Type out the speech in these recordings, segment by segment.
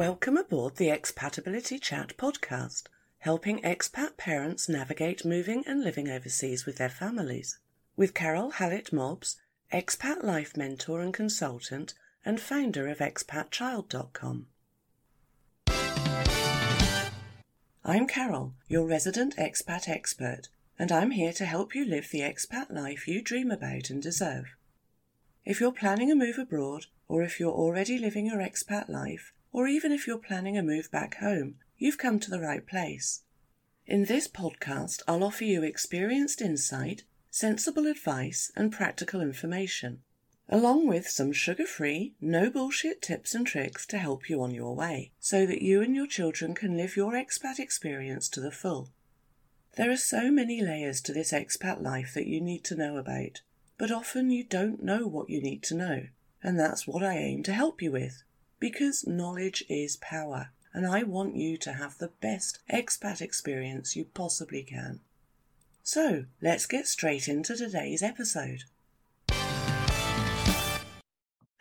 Welcome aboard the Expatability Chat podcast, helping expat parents navigate moving and living overseas with their families. With Carol Hallett Mobbs, expat life mentor and consultant, and founder of expatchild.com. I'm Carol, your resident expat expert, and I'm here to help you live the expat life you dream about and deserve. If you're planning a move abroad, or if you're already living your expat life, or even if you're planning a move back home, you've come to the right place. In this podcast, I'll offer you experienced insight, sensible advice, and practical information, along with some sugar free, no bullshit tips and tricks to help you on your way, so that you and your children can live your expat experience to the full. There are so many layers to this expat life that you need to know about, but often you don't know what you need to know, and that's what I aim to help you with because knowledge is power, and I want you to have the best expat experience you possibly can. So, let's get straight into today's episode.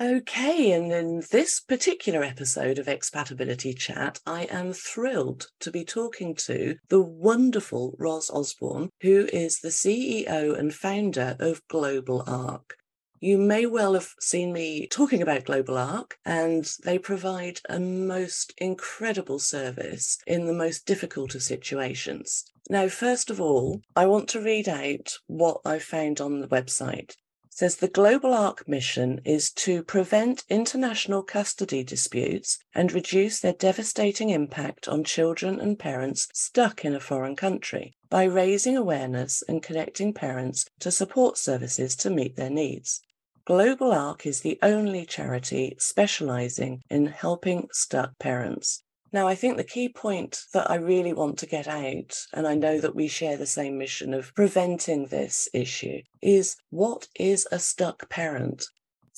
Okay, and in this particular episode of Expatability Chat, I am thrilled to be talking to the wonderful Roz Osborne, who is the CEO and founder of GlobalARRK. You may well have seen me talking about GlobalARRK, and they provide a most incredible service in the most difficult of situations. Now, first of all, I want to read out what I found on the website. It says the GlobalARRK mission is to prevent international custody disputes and reduce their devastating impact on children and parents stuck in a foreign country by raising awareness and connecting parents to support services to meet their needs. GlobalARRK is the only charity specializing in helping stuck parents. Now, I think the key point that I really want to get out, and I know that we share the same mission of preventing this issue, is what is a stuck parent?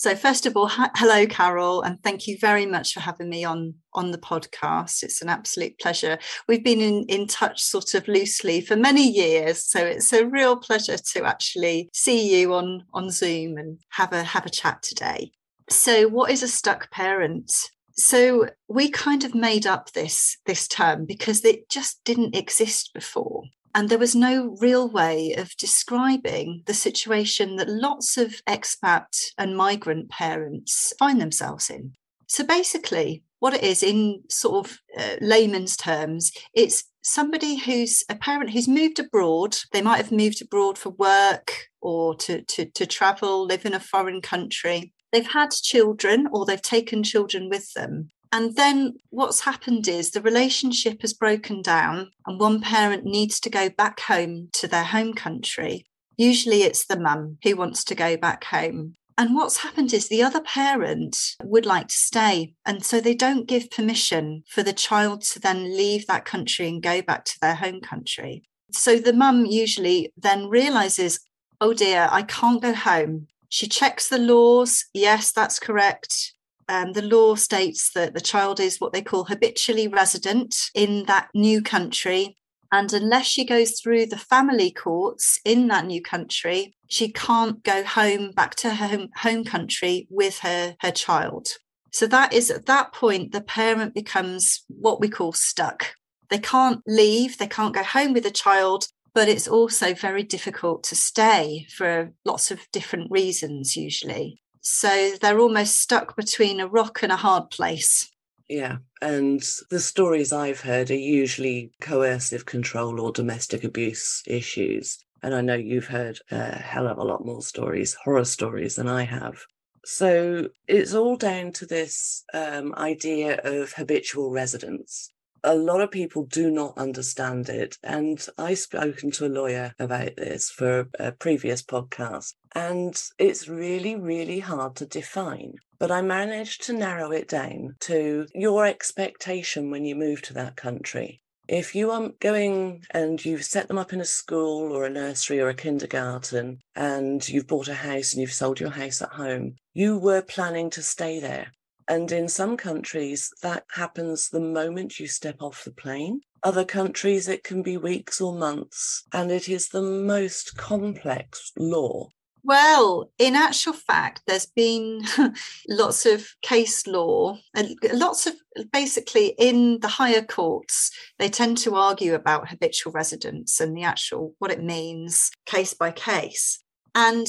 So, first of all, hello, Carol, and thank you very much for having me on on the podcast. It's an absolute pleasure. We've been in, in touch sort of loosely for many years, so it's a real pleasure to actually see you on on Zoom and have a have a chat today. So, what is a stuck parent? So, we kind of made up this this term because it just didn't exist before. And there was no real way of describing the situation that lots of expat and migrant parents find themselves in. So basically, what it is in sort of uh, layman's terms, it's somebody who's a parent who's moved abroad. They might have moved abroad for work or to, to, to travel, live in a foreign country. They've had children or they've taken children with them. And then what's happened is the relationship has broken down, and one parent needs to go back home to their home country. Usually it's the mum who wants to go back home. And what's happened is the other parent would like to stay. And so they don't give permission for the child to then leave that country and go back to their home country. So the mum usually then realizes, oh dear, I can't go home. She checks the laws. Yes, that's correct um, the law states that the child is what they call habitually resident in that new country. And unless she goes through the family courts in that new country, she can't go home back to her home, home country with her, her child. So that is at that point, the parent becomes what we call stuck. They can't leave, they can't go home with the child, but it's also very difficult to stay for lots of different reasons, usually. So they're almost stuck between a rock and a hard place. Yeah. And the stories I've heard are usually coercive control or domestic abuse issues. And I know you've heard a hell of a lot more stories, horror stories, than I have. So it's all down to this um, idea of habitual residence a lot of people do not understand it. And I've spoken to a lawyer about this for a previous podcast, and it's really, really hard to define. But I managed to narrow it down to your expectation when you move to that country. If you are going and you've set them up in a school or a nursery or a kindergarten and you've bought a house and you've sold your house at home, you were planning to stay there. And in some countries, that happens the moment you step off the plane. Other countries, it can be weeks or months. And it is the most complex law. Well, in actual fact, there's been lots of case law and lots of basically in the higher courts, they tend to argue about habitual residence and the actual what it means case by case. And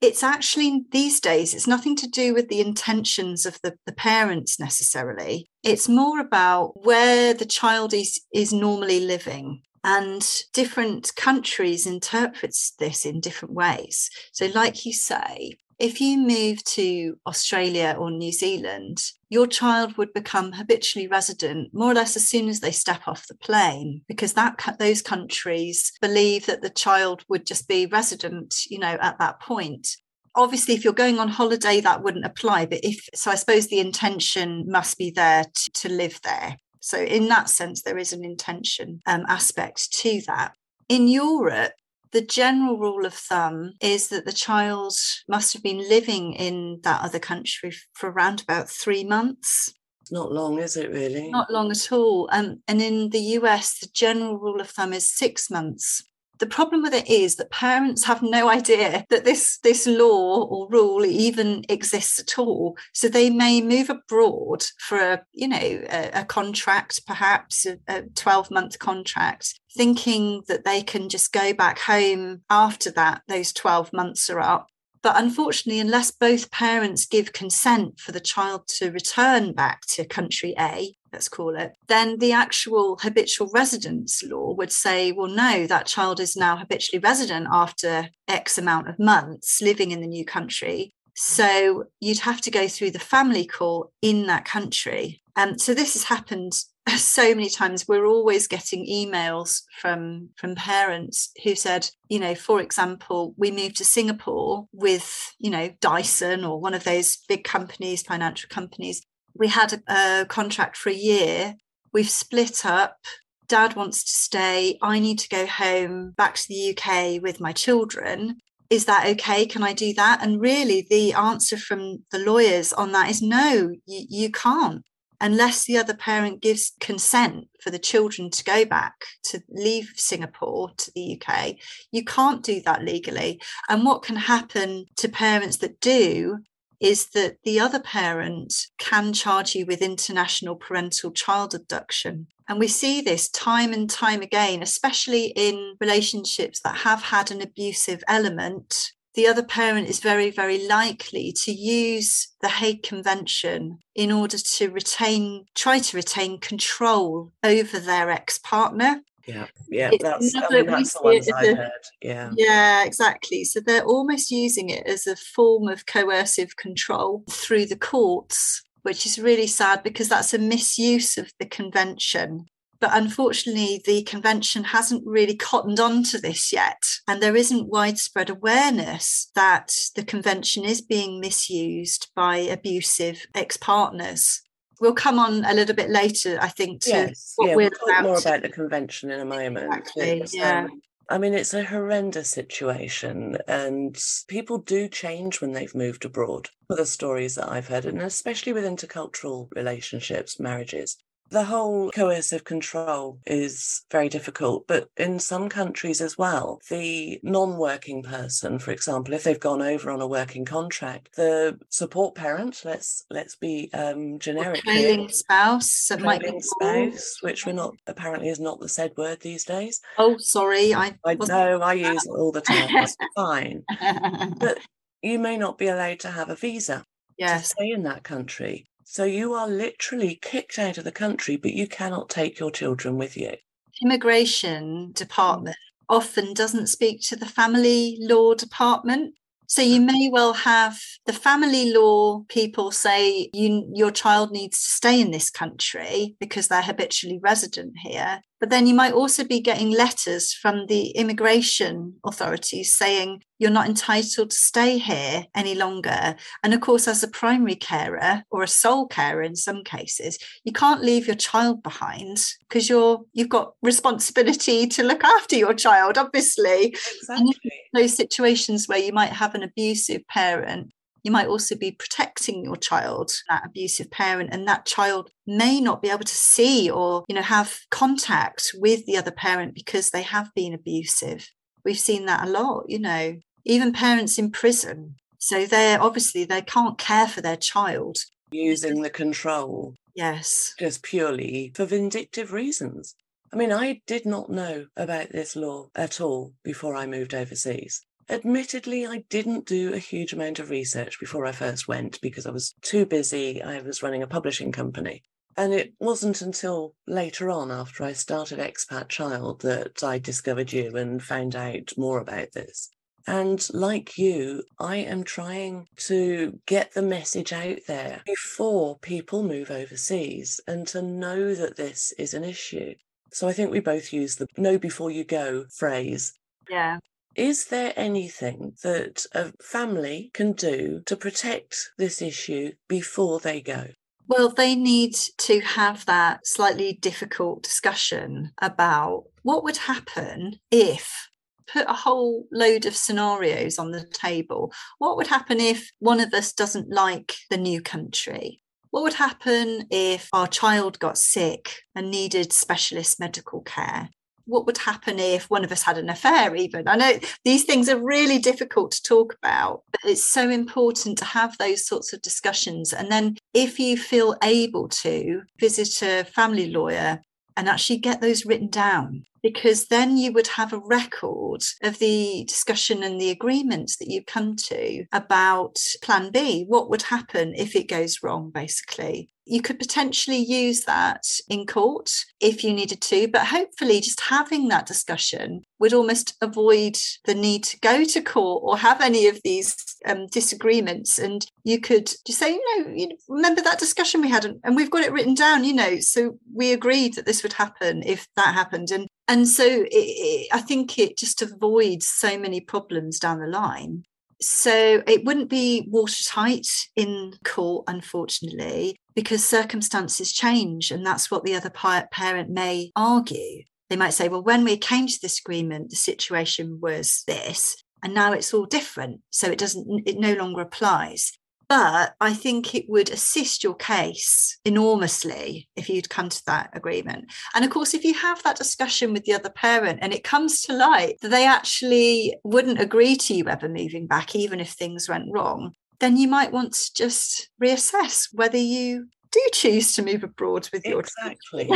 it's actually these days, it's nothing to do with the intentions of the, the parents necessarily. It's more about where the child is, is normally living and different countries interprets this in different ways so like you say if you move to Australia or New Zealand, your child would become habitually resident more or less as soon as they step off the plane, because that those countries believe that the child would just be resident, you know, at that point. Obviously, if you're going on holiday, that wouldn't apply. But if so, I suppose the intention must be there to, to live there. So, in that sense, there is an intention um, aspect to that. In Europe, the general rule of thumb is that the child must have been living in that other country for around about three months. Not long, is it really? Not long at all. Um, and in the US, the general rule of thumb is six months the problem with it is that parents have no idea that this this law or rule even exists at all so they may move abroad for a you know a, a contract perhaps a, a 12 month contract thinking that they can just go back home after that those 12 months are up but unfortunately, unless both parents give consent for the child to return back to country A, let's call it, then the actual habitual residence law would say, well, no, that child is now habitually resident after X amount of months living in the new country. So you'd have to go through the family court in that country. Um, so this has happened so many times we're always getting emails from from parents who said you know for example we moved to singapore with you know dyson or one of those big companies financial companies. We had a, a contract for a year. We've split up. Dad wants to stay. I need to go home back to the uk with my children. Is that okay? Can i do that? And really the answer from the lawyers on that is no you, you can't unless the other parent gives consent for the children to go back to leave Singapore to the UK, you can't do that legally. And what can happen to parents that do is that the other parent can charge you with international parental child abduction. And we see this time and time again, especially in relationships that have had an abusive element the other parent is very, very likely to use the Hague Convention in order to retain, try to retain control over their ex partner. Yeah, yeah, that's, I mean, that's the ones I heard. Yeah, yeah, exactly. So they're almost using it as a form of coercive control through the courts which is really sad because that's a misuse of the convention. But unfortunately, the convention hasn't really cottoned on to this yet. And there isn't widespread awareness that the convention is being misused by abusive ex partners. We'll come on a little bit later, I think, to yes, what yeah, we're we'll talk more about the convention in a moment. Exactly, yeah. Um, I mean, it's a horrendous situation, and people do change when they've moved abroad. For the stories that I've heard, and especially with intercultural relationships, marriages, the whole coercive control is very difficult, but in some countries as well, the non working person, for example, if they've gone over on a working contract, the support parent, let's let's be um, generic. Trailing spouse, trailing spouse, which we're not apparently is not the said word these days. Oh, sorry, I I know I use it all the time. That's fine, but you may not be allowed to have a visa yes. to stay in that country. So you are literally kicked out of the country, but you cannot take your children with you. Immigration department often doesn't speak to the family law department. So you mm. may well have the family law people say you, your child needs to stay in this country because they're habitually resident here. But then you might also be getting letters from the immigration authorities saying you're not entitled to stay here any longer. And of course, as a primary carer or a sole carer in some cases, you can't leave your child behind because you're you've got responsibility to look after your child, obviously. Exactly. those situations where you might have an abusive parent you might also be protecting your child that abusive parent and that child may not be able to see or you know have contact with the other parent because they have been abusive we've seen that a lot you know even parents in prison. So they're obviously they can't care for their child. Using the control. Yes. Just purely for vindictive reasons. I mean, I did not know about this law at all before I moved overseas. Admittedly, I didn't do a huge amount of research before I first went because I was too busy. I was running a publishing company. And it wasn't until later on, after I started Expat Child, that I discovered you and found out more about this. And like you, I am trying to get the message out there before people move overseas and to know that this is an issue. So I think we both use the know before you go phrase. Yeah. Is there anything that a family can do to protect this issue before they go? Well, they need to have that slightly difficult discussion about what would happen if put a whole load of scenarios on the table. What would happen if one of us doesn't like the new country? What would happen if our child got sick and needed specialist medical care? What would happen if one of us had an affair, even? I know these things are really difficult to talk about, but it's so important to have those sorts of discussions. And then, if you feel able to, visit a family lawyer and actually get those written down because then you would have a record of the discussion and the agreements that you come to about plan B. What would happen if it goes wrong, basically? You could potentially use that in court if you needed to, but hopefully, just having that discussion would almost avoid the need to go to court or have any of these um, disagreements. And you could just say, you know, you remember that discussion we had, and we've got it written down, you know, so we agreed that this would happen if that happened. And and so it, it, I think it just avoids so many problems down the line. So it wouldn't be watertight in court, unfortunately, because circumstances change. And that's what the other parent may argue. They might say, well, when we came to this agreement, the situation was this, and now it's all different. So it doesn't, it no longer applies. But I think it would assist your case enormously if you'd come to that agreement. And of course, if you have that discussion with the other parent and it comes to light that they actually wouldn't agree to you ever moving back, even if things went wrong, then you might want to just reassess whether you do choose to move abroad with your exactly.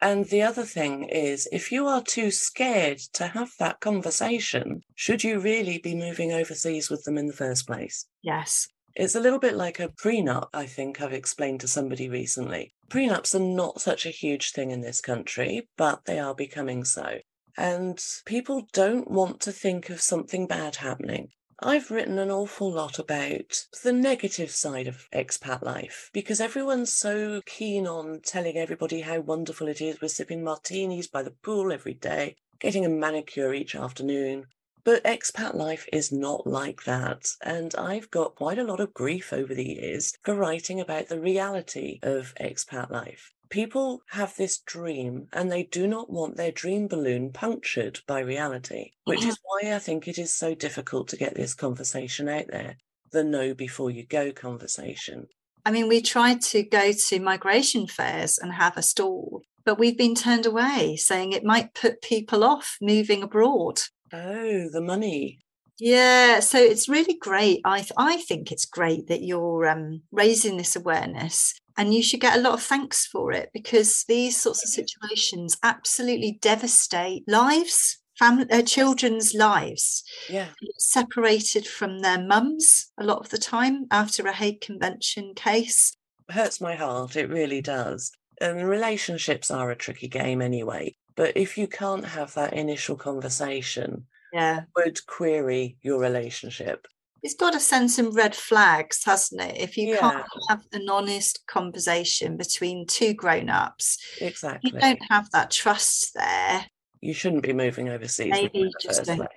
And the other thing is, if you are too scared to have that conversation, should you really be moving overseas with them in the first place? Yes. It's a little bit like a prenup, I think I've explained to somebody recently. Prenups are not such a huge thing in this country, but they are becoming so. And people don't want to think of something bad happening. I've written an awful lot about the negative side of expat life because everyone's so keen on telling everybody how wonderful it is. We're sipping martinis by the pool every day, getting a manicure each afternoon, but expat life is not like that. And I've got quite a lot of grief over the years for writing about the reality of expat life. People have this dream and they do not want their dream balloon punctured by reality, which is why I think it is so difficult to get this conversation out there the know before you go conversation. I mean, we tried to go to migration fairs and have a stall, but we've been turned away saying it might put people off moving abroad. Oh, the money. Yeah, so it's really great. I th- I think it's great that you're um, raising this awareness, and you should get a lot of thanks for it because these sorts of situations absolutely devastate lives, family, uh, children's lives. Yeah, separated from their mums a lot of the time after a Hague Convention case. It hurts my heart. It really does. And relationships are a tricky game anyway. But if you can't have that initial conversation, yeah, would query your relationship. It's got to send some red flags, hasn't it? If you Yeah. can't have an honest conversation between two grown-ups, Exactly. you don't have that trust there. You shouldn't be moving overseas. Maybe just. Yeah.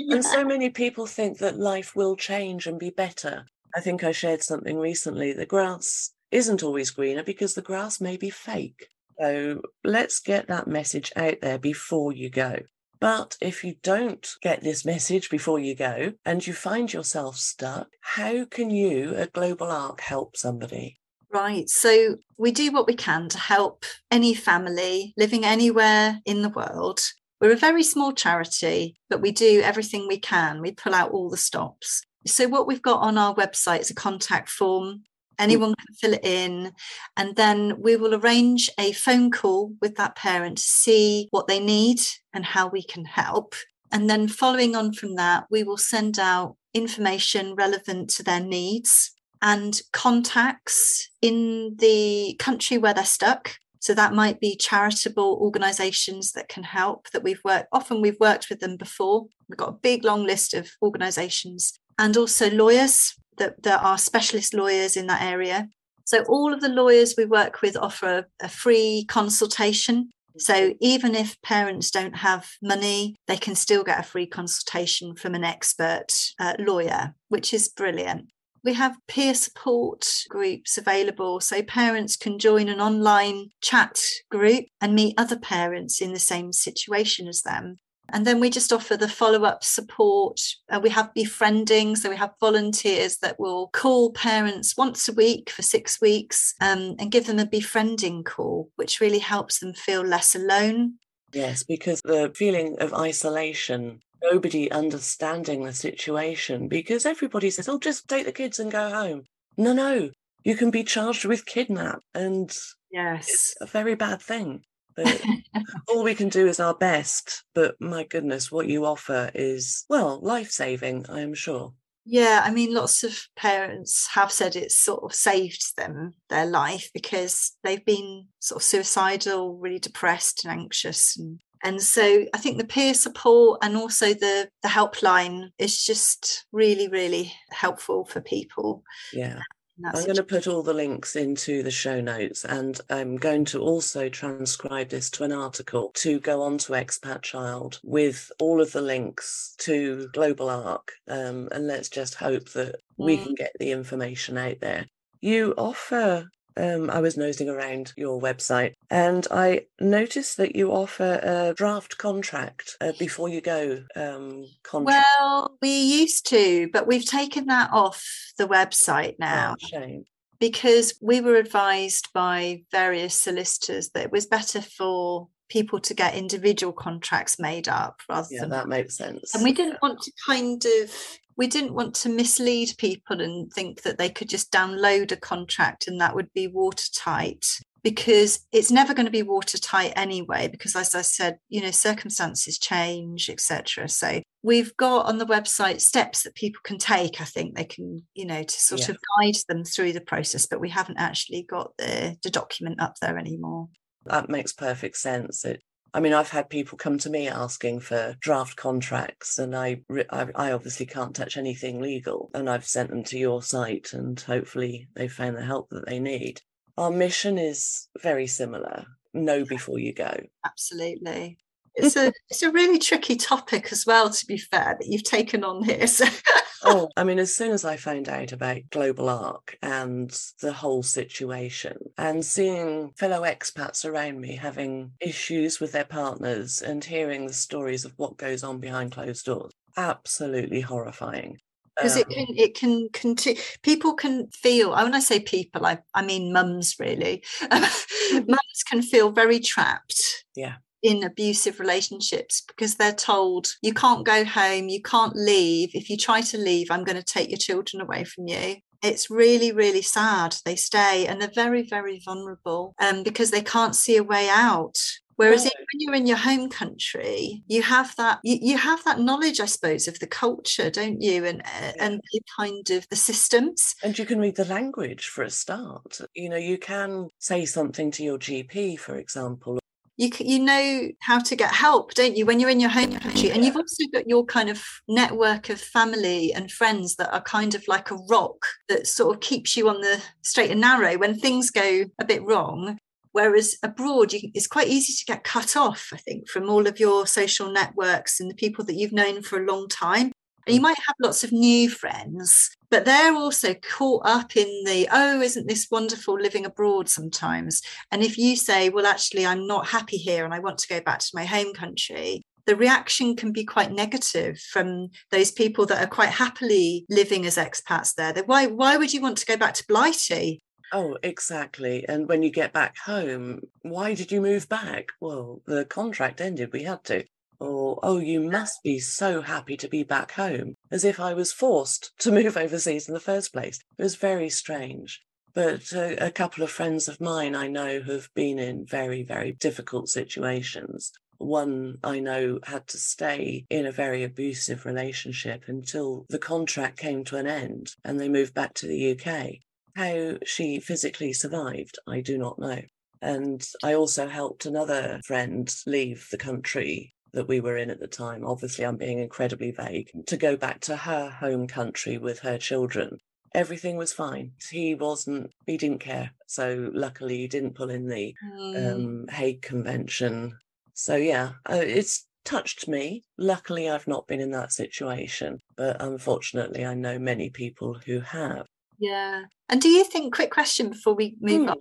And so many people think that life will change and be better. I think I shared something recently. The grass isn't always greener because the grass may be fake. So let's get that message out there before you go. But if you don't get this message before you go and you find yourself stuck, how can you at GlobalARRK help somebody? Right. So we do what we can to help any family living anywhere in the world. We're a very small charity, but we do everything we can. We pull out all the stops. So, what we've got on our website is a contact form. Anyone can fill it in, and then we will arrange a phone call with that parent to see what they need and how we can help. And then, following on from that, we will send out information relevant to their needs and contacts in the country where they're stuck. So that might be charitable organizations that can help that we've worked often we've worked with them before. We've got a big long list of organizations and also lawyers that there are specialist lawyers in that area. So all of the lawyers we work with offer a free consultation. So even if parents don't have money, they can still get a free consultation from an expert uh, lawyer, which is brilliant. We have peer support groups available so parents can join an online chat group and meet other parents in the same situation as them. And then we just offer the follow up support. Uh, we have befriending. So we have volunteers that will call parents once a week for six weeks um, and give them a befriending call, which really helps them feel less alone. Yes, because the feeling of isolation, nobody understanding the situation, because everybody says, oh, just take the kids and go home. No, no, you can be charged with kidnap. And yes, it's a very bad thing. But all we can do is our best. But my goodness, what you offer is, well, life saving, I am sure. Yeah, I mean, lots of parents have said it's sort of saved them their life because they've been sort of suicidal, really depressed and anxious. And, and so I think the peer support and also the, the helpline is just really, really helpful for people. Yeah. I'm going to put all the links into the show notes and I'm going to also transcribe this to an article to go on to Expat Child with all of the links to GlobalARRK. Um, and let's just hope that mm. we can get the information out there. You offer um, I was nosing around your website and I noticed that you offer a draft contract uh, before you go. Um, contract. Well, we used to, but we've taken that off the website oh, now. Oh, shame. Because we were advised by various solicitors that it was better for people to get individual contracts made up rather yeah, than that makes sense. And we didn't want to kind of we didn't want to mislead people and think that they could just download a contract and that would be watertight because it's never going to be watertight anyway because as i said you know circumstances change etc so we've got on the website steps that people can take i think they can you know to sort yeah. of guide them through the process but we haven't actually got the, the document up there anymore. That makes perfect sense. It I mean, I've had people come to me asking for draft contracts, and I, I, I, obviously can't touch anything legal. And I've sent them to your site, and hopefully they found the help that they need. Our mission is very similar know before you go. Absolutely. It's a it's a really tricky topic as well, to be fair, that you've taken on here. So. Oh, I mean, as soon as I found out about GlobalARRK and the whole situation, and seeing fellow expats around me having issues with their partners and hearing the stories of what goes on behind closed doors, absolutely horrifying. Because it um can it can continue people can feel when i say people i, I mean mums really. Mums can feel very trapped. Yeah in abusive relationships because they're told you can't go home, you can't leave. If you try to leave, I'm going to take your children away from you. It's really, really sad. They stay and they're very, very vulnerable um, because they can't see a way out. Whereas when you're in your home country, you have that you, you have that knowledge, I suppose, of the culture, don't you? And uh, and the kind of the systems. And you can read the language for a start. You know, you can say something to your GP, for example, you you know how to get help don't you when you're in your home country and you've also got your kind of network of family and friends that are kind of like a rock that sort of keeps you on the straight and narrow when things go a bit wrong. Whereas abroad you, it's quite easy to get cut off i think from all of your social networks and the people that you've known for a long time and you mm. might have lots of new friends, but they're also caught up in the, oh, isn't this wonderful living abroad sometimes? And if you say, well, actually, I'm not happy here and I want to go back to my home country, the reaction can be quite negative from those people that are quite happily living as expats there. why, why would you want to go back to Blighty? Oh, exactly. And when you get back home, why did you move back? Well, the contract ended. We had to. Or, oh, you must be so happy to be back home, as if I was forced to move overseas in the first place. It was very strange. But a, a couple of friends of mine I know have been in very, very difficult situations. One I know had to stay in a very abusive relationship until the contract came to an end and they moved back to the UK. How she physically survived, I do not know. And I also helped another friend leave the country that we were in at the time. Obviously, I'm being incredibly vague, to go back to her home country with her children. Everything was fine. He wasn't, he didn't care. So, luckily, he didn't pull in the mm. um, Hague Convention. So, yeah, uh, it's touched me. Luckily, I've not been in that situation, but unfortunately, I know many people who have. Yeah. And do you think, quick question before we move mm. on,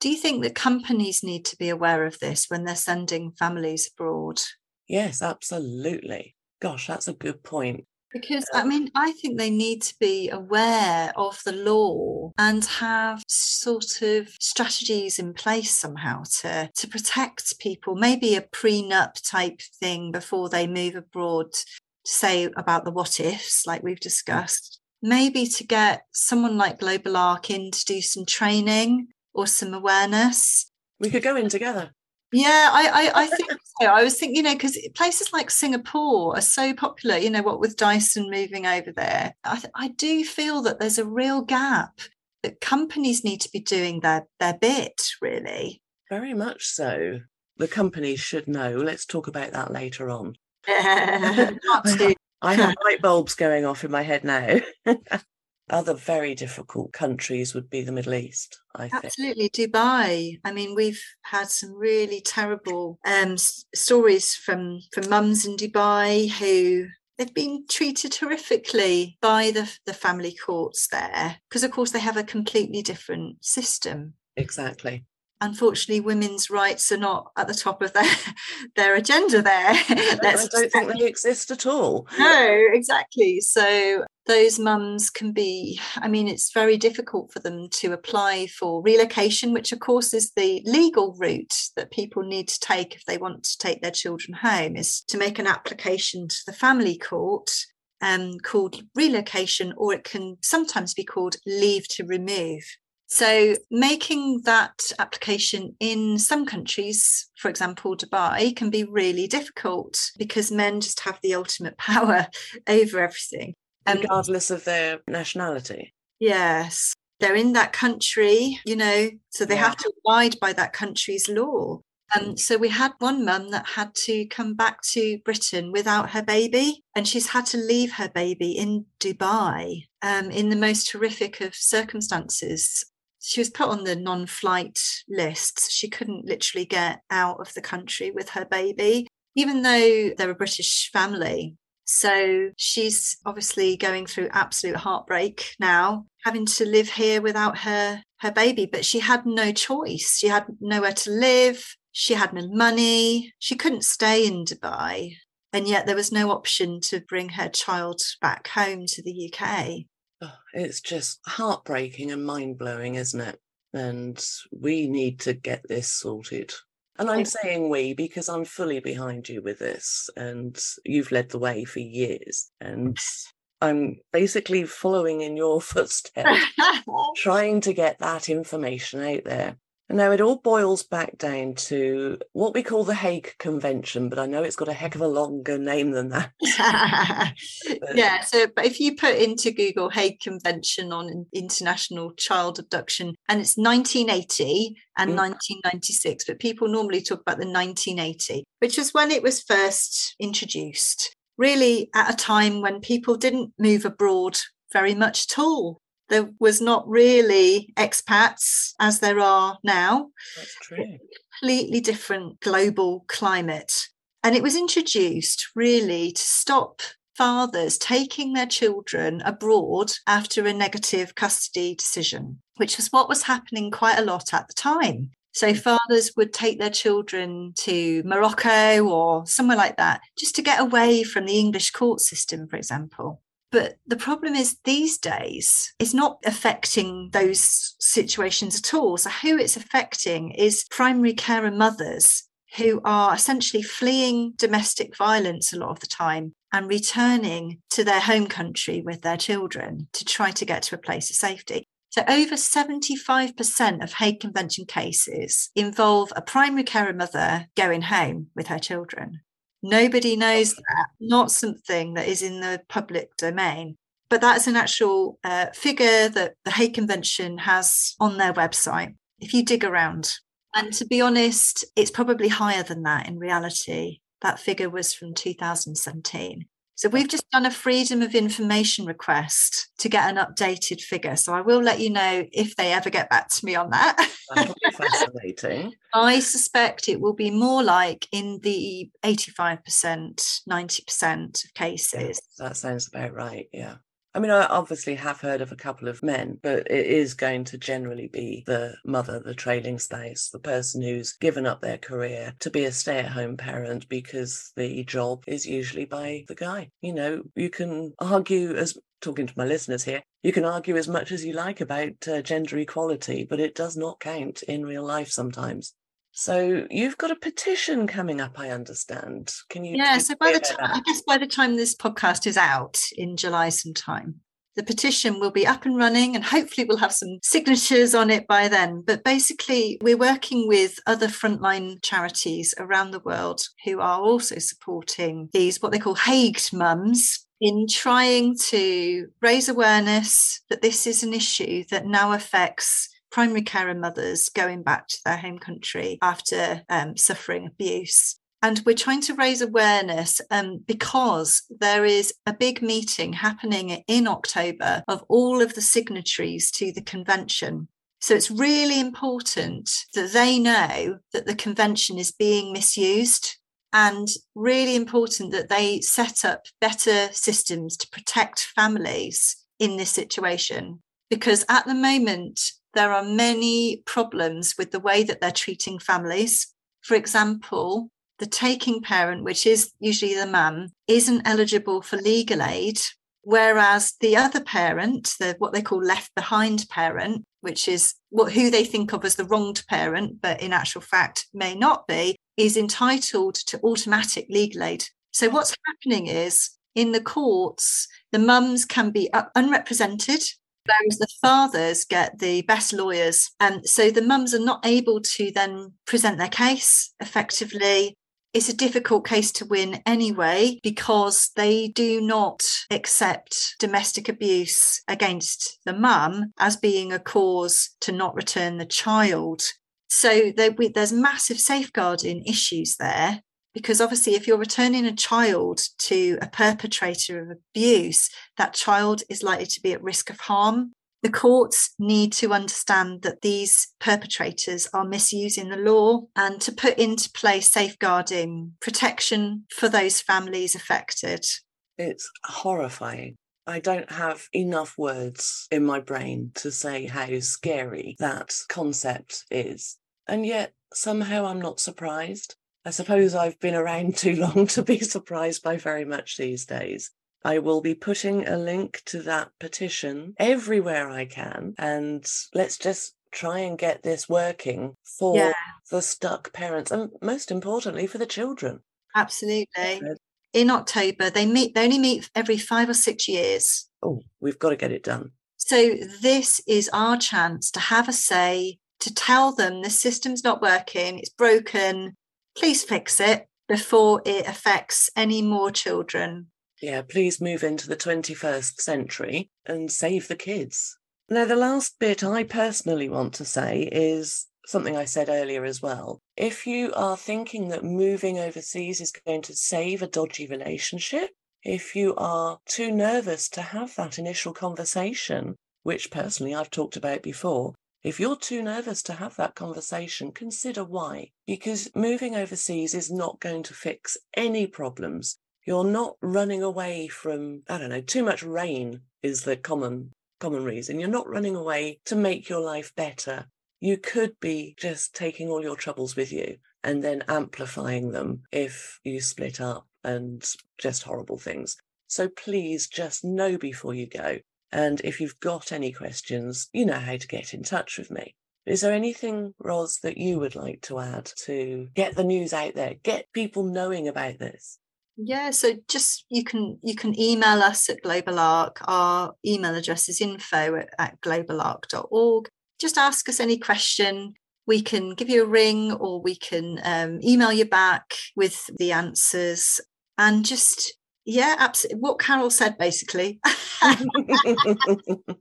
do you think that companies need to be aware of this when they're sending families abroad? Yes, absolutely. Gosh, that's a good point. Because I uh, mean, I think they need to be aware of the law and have sort of strategies in place somehow to, to protect people, maybe a prenup type thing before they move abroad, to say about the what ifs, like we've discussed. Maybe to get someone like GlobalARRK in to do some training or some awareness. We could go in together. Yeah, I, I, I think so. I was thinking, you know, because places like Singapore are so popular, you know, what with Dyson moving over there. I, th- I do feel that there's a real gap that companies need to be doing their, their bit, really. Very much so. The companies should know. Let's talk about that later on. I have light bulbs going off in my head now. other very difficult countries would be the Middle East, I think. Absolutely. Dubai. I mean, we've had some really terrible um, stories from, from mums in Dubai who they've been treated horrifically by the, the family courts there because, of course, they have a completely different system. Exactly unfortunately women's rights are not at the top of their their agenda there. I don't think they exist at all. No exactly. So those mums can be i mean it's very difficult for them to apply for relocation which of course is the legal route that people need to take if they want to take their children home is to make an application to the family court um, called relocation or it can sometimes be called leave to remove so, making that application in some countries, for example, Dubai, can be really difficult because men just have the ultimate power over everything. Regardless of their nationality. Yes. They're in that country, you know, so they yeah. have to abide by that country's law. Um, so we had one mum that had to come back to Britain without her baby, and she's had to leave her baby in Dubai um, in the most horrific of circumstances she was put on the non-flight lists. She couldn't literally get out of the country with her baby, even though they're a British family. So she's obviously going through absolute heartbreak now, having to live here without her her baby. But she had no choice. She had nowhere to live. She had no money. She couldn't stay in Dubai. And yet there was no option to bring her child back home to the UK Oh, it's just heartbreaking and mind blowing, isn't it? And we need to get this sorted. And I'm saying we because I'm fully behind you with this, and you've led the way for years. And I'm basically following in your footsteps, trying to get that information out there. No, it all boils back down to what we call the Hague Convention, but I know it's got a heck of a longer name than that. yeah, so but if you put into Google Hague Convention on international child abduction, and it's 1980 and mm. 1996, but people normally talk about the 1980, which was when it was first introduced, really at a time when people didn't move abroad very much at all there was not really expats as there are now. That's true. Completely different global climate. And it was introduced really to stop fathers taking their children abroad after a negative custody decision, which was what was happening quite a lot at the time. So hmm. fathers would take their children to Morocco or somewhere like that just to get away from the English court system, for example. But the problem is these days, it's not affecting those situations at all. So, who it's affecting is primary carer mothers who are essentially fleeing domestic violence a lot of the time and returning to their home country with their children to try to get to a place of safety. So, over 75% of Hague Convention cases involve a primary carer mother going home with her children. Nobody knows that, not something that is in the public domain. But that's an actual uh, figure that the Hague Convention has on their website. If you dig around, and to be honest, it's probably higher than that in reality. That figure was from 2017. So we've just done a freedom of information request to get an updated figure. So I will let you know if they ever get back to me on that. Fascinating. I suspect it will be more like in the 85%, 90% of cases. That sounds about right. Yeah. I mean, I obviously have heard of a couple of men, but it is going to generally be the mother, the trailing spouse, the person who's given up their career to be a stay at home parent because the job is usually by the guy. You know, you can argue as talking to my listeners here, you can argue as much as you like about uh, gender equality, but it does not count in real life sometimes. So you've got a petition coming up, I understand. Can you? Yeah. So by the time, I guess by the time this podcast is out in July sometime, the petition will be up and running and hopefully we'll have some signatures on it by then. But basically, we're working with other frontline charities around the world who are also supporting these, what they call Hagued mums, in trying to raise awareness that this is an issue that now affects primary carer mothers going back to their home country after um, suffering abuse. And we're trying to raise awareness um, because there is a big meeting happening in October of all of the signatories to the convention. So it's really important that they know that the convention is being misused and really important that they set up better systems to protect families in this situation. Because at the moment, there are many problems with the way that they're treating families. For example, the taking parent, which is usually the mum, isn't eligible for legal aid, whereas the other parent, the what they call left behind parent, which is what who they think of as the wronged parent, but in actual fact may not be, is entitled to automatic legal aid. So what's happening is in the courts, the mums can be unrepresented whereas the fathers get the best lawyers. And so the mums are not able to then present their case effectively. It's a difficult case to win anyway because they do not accept domestic abuse against the mum as being a cause to not return the child. So there, there's massive safeguarding issues there because obviously if you're returning a child to a perpetrator of abuse that child is likely to be at risk of harm the courts need to understand that these perpetrators are misusing the law and to put into place safeguarding protection for those families affected it's horrifying I don't have enough words in my brain to say how scary that concept is. And yet, somehow, I'm not surprised. I suppose I've been around too long to be surprised by very much these days. I will be putting a link to that petition everywhere I can. And let's just try and get this working for yeah. the stuck parents and most importantly for the children. Absolutely. In October, they meet, they only meet every five or six years. Oh, we've got to get it done. So, this is our chance to have a say, to tell them the system's not working, it's broken, please fix it before it affects any more children. Yeah, please move into the 21st century and save the kids. Now, the last bit I personally want to say is something I said earlier as well. If you are thinking that moving overseas is going to save a dodgy relationship, if you are too nervous to have that initial conversation, which personally I've talked about before, if you're too nervous to have that conversation, consider why. Because moving overseas is not going to fix any problems. You're not running away from, I don't know, too much rain is the common common reason. You're not running away to make your life better. You could be just taking all your troubles with you and then amplifying them if you split up and just horrible things. So please just know before you go and if you've got any questions, you know how to get in touch with me. Is there anything, Roz, that you would like to add to get the news out there, get people knowing about this? Yeah, so just you can you can email us at GlobalARRK. Our email address is info at, at globalarrk.org. Just ask us any question. We can give you a ring or we can um, email you back with the answers. And just yeah, absolutely. What Carol said, basically.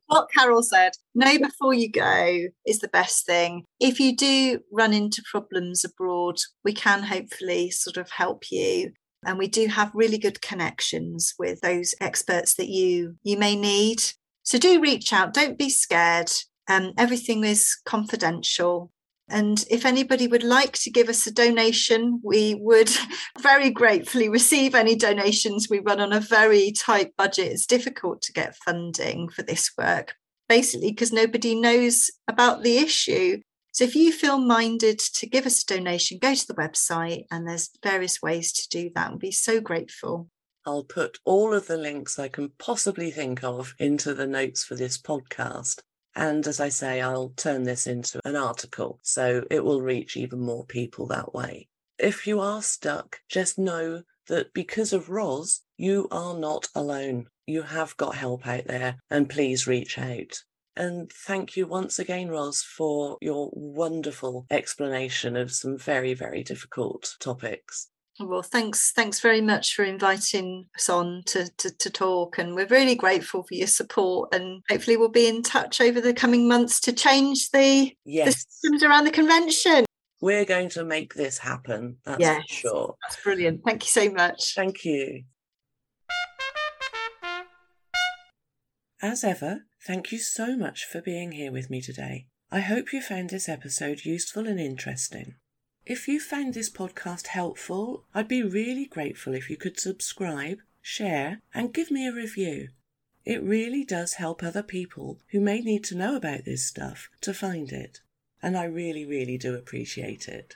what Carol said. Know before you go is the best thing. If you do run into problems abroad, we can hopefully sort of help you. And we do have really good connections with those experts that you you may need. So do reach out. Don't be scared. Um, everything is confidential. And if anybody would like to give us a donation, we would very gratefully receive any donations. We run on a very tight budget. It's difficult to get funding for this work, basically, because nobody knows about the issue. So if you feel minded to give us a donation, go to the website and there's various ways to do that. We'll be so grateful. I'll put all of the links I can possibly think of into the notes for this podcast. And as I say, I'll turn this into an article so it will reach even more people that way. If you are stuck, just know that because of Roz, you are not alone. You have got help out there, and please reach out. And thank you once again, Roz, for your wonderful explanation of some very, very difficult topics. Well, thanks, thanks very much for inviting us on to, to, to, talk, and we're really grateful for your support. And hopefully, we'll be in touch over the coming months to change the, yes. the systems around the convention. We're going to make this happen. That's yes, for sure. That's brilliant. Thank you so much. Thank you. As ever, thank you so much for being here with me today. I hope you found this episode useful and interesting. If you found this podcast helpful, I'd be really grateful if you could subscribe, share, and give me a review. It really does help other people who may need to know about this stuff to find it, and I really, really do appreciate it.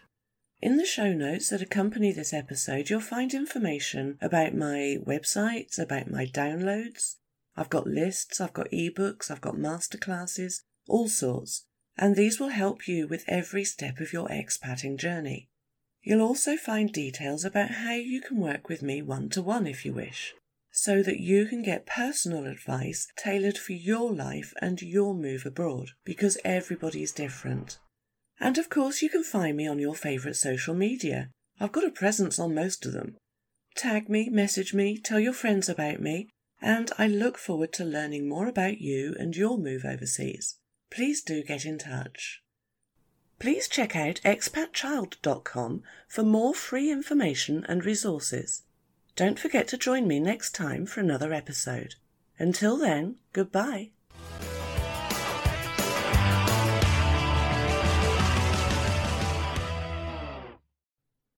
In the show notes that accompany this episode, you'll find information about my websites, about my downloads, I've got lists, I've got ebooks, I've got masterclasses, all sorts, and these will help you with every step of your expatting journey. You'll also find details about how you can work with me one to one if you wish, so that you can get personal advice tailored for your life and your move abroad, because everybody's different. And of course, you can find me on your favourite social media. I've got a presence on most of them. Tag me, message me, tell your friends about me, and I look forward to learning more about you and your move overseas. Please do get in touch. Please check out expatchild.com for more free information and resources. Don't forget to join me next time for another episode. Until then, goodbye.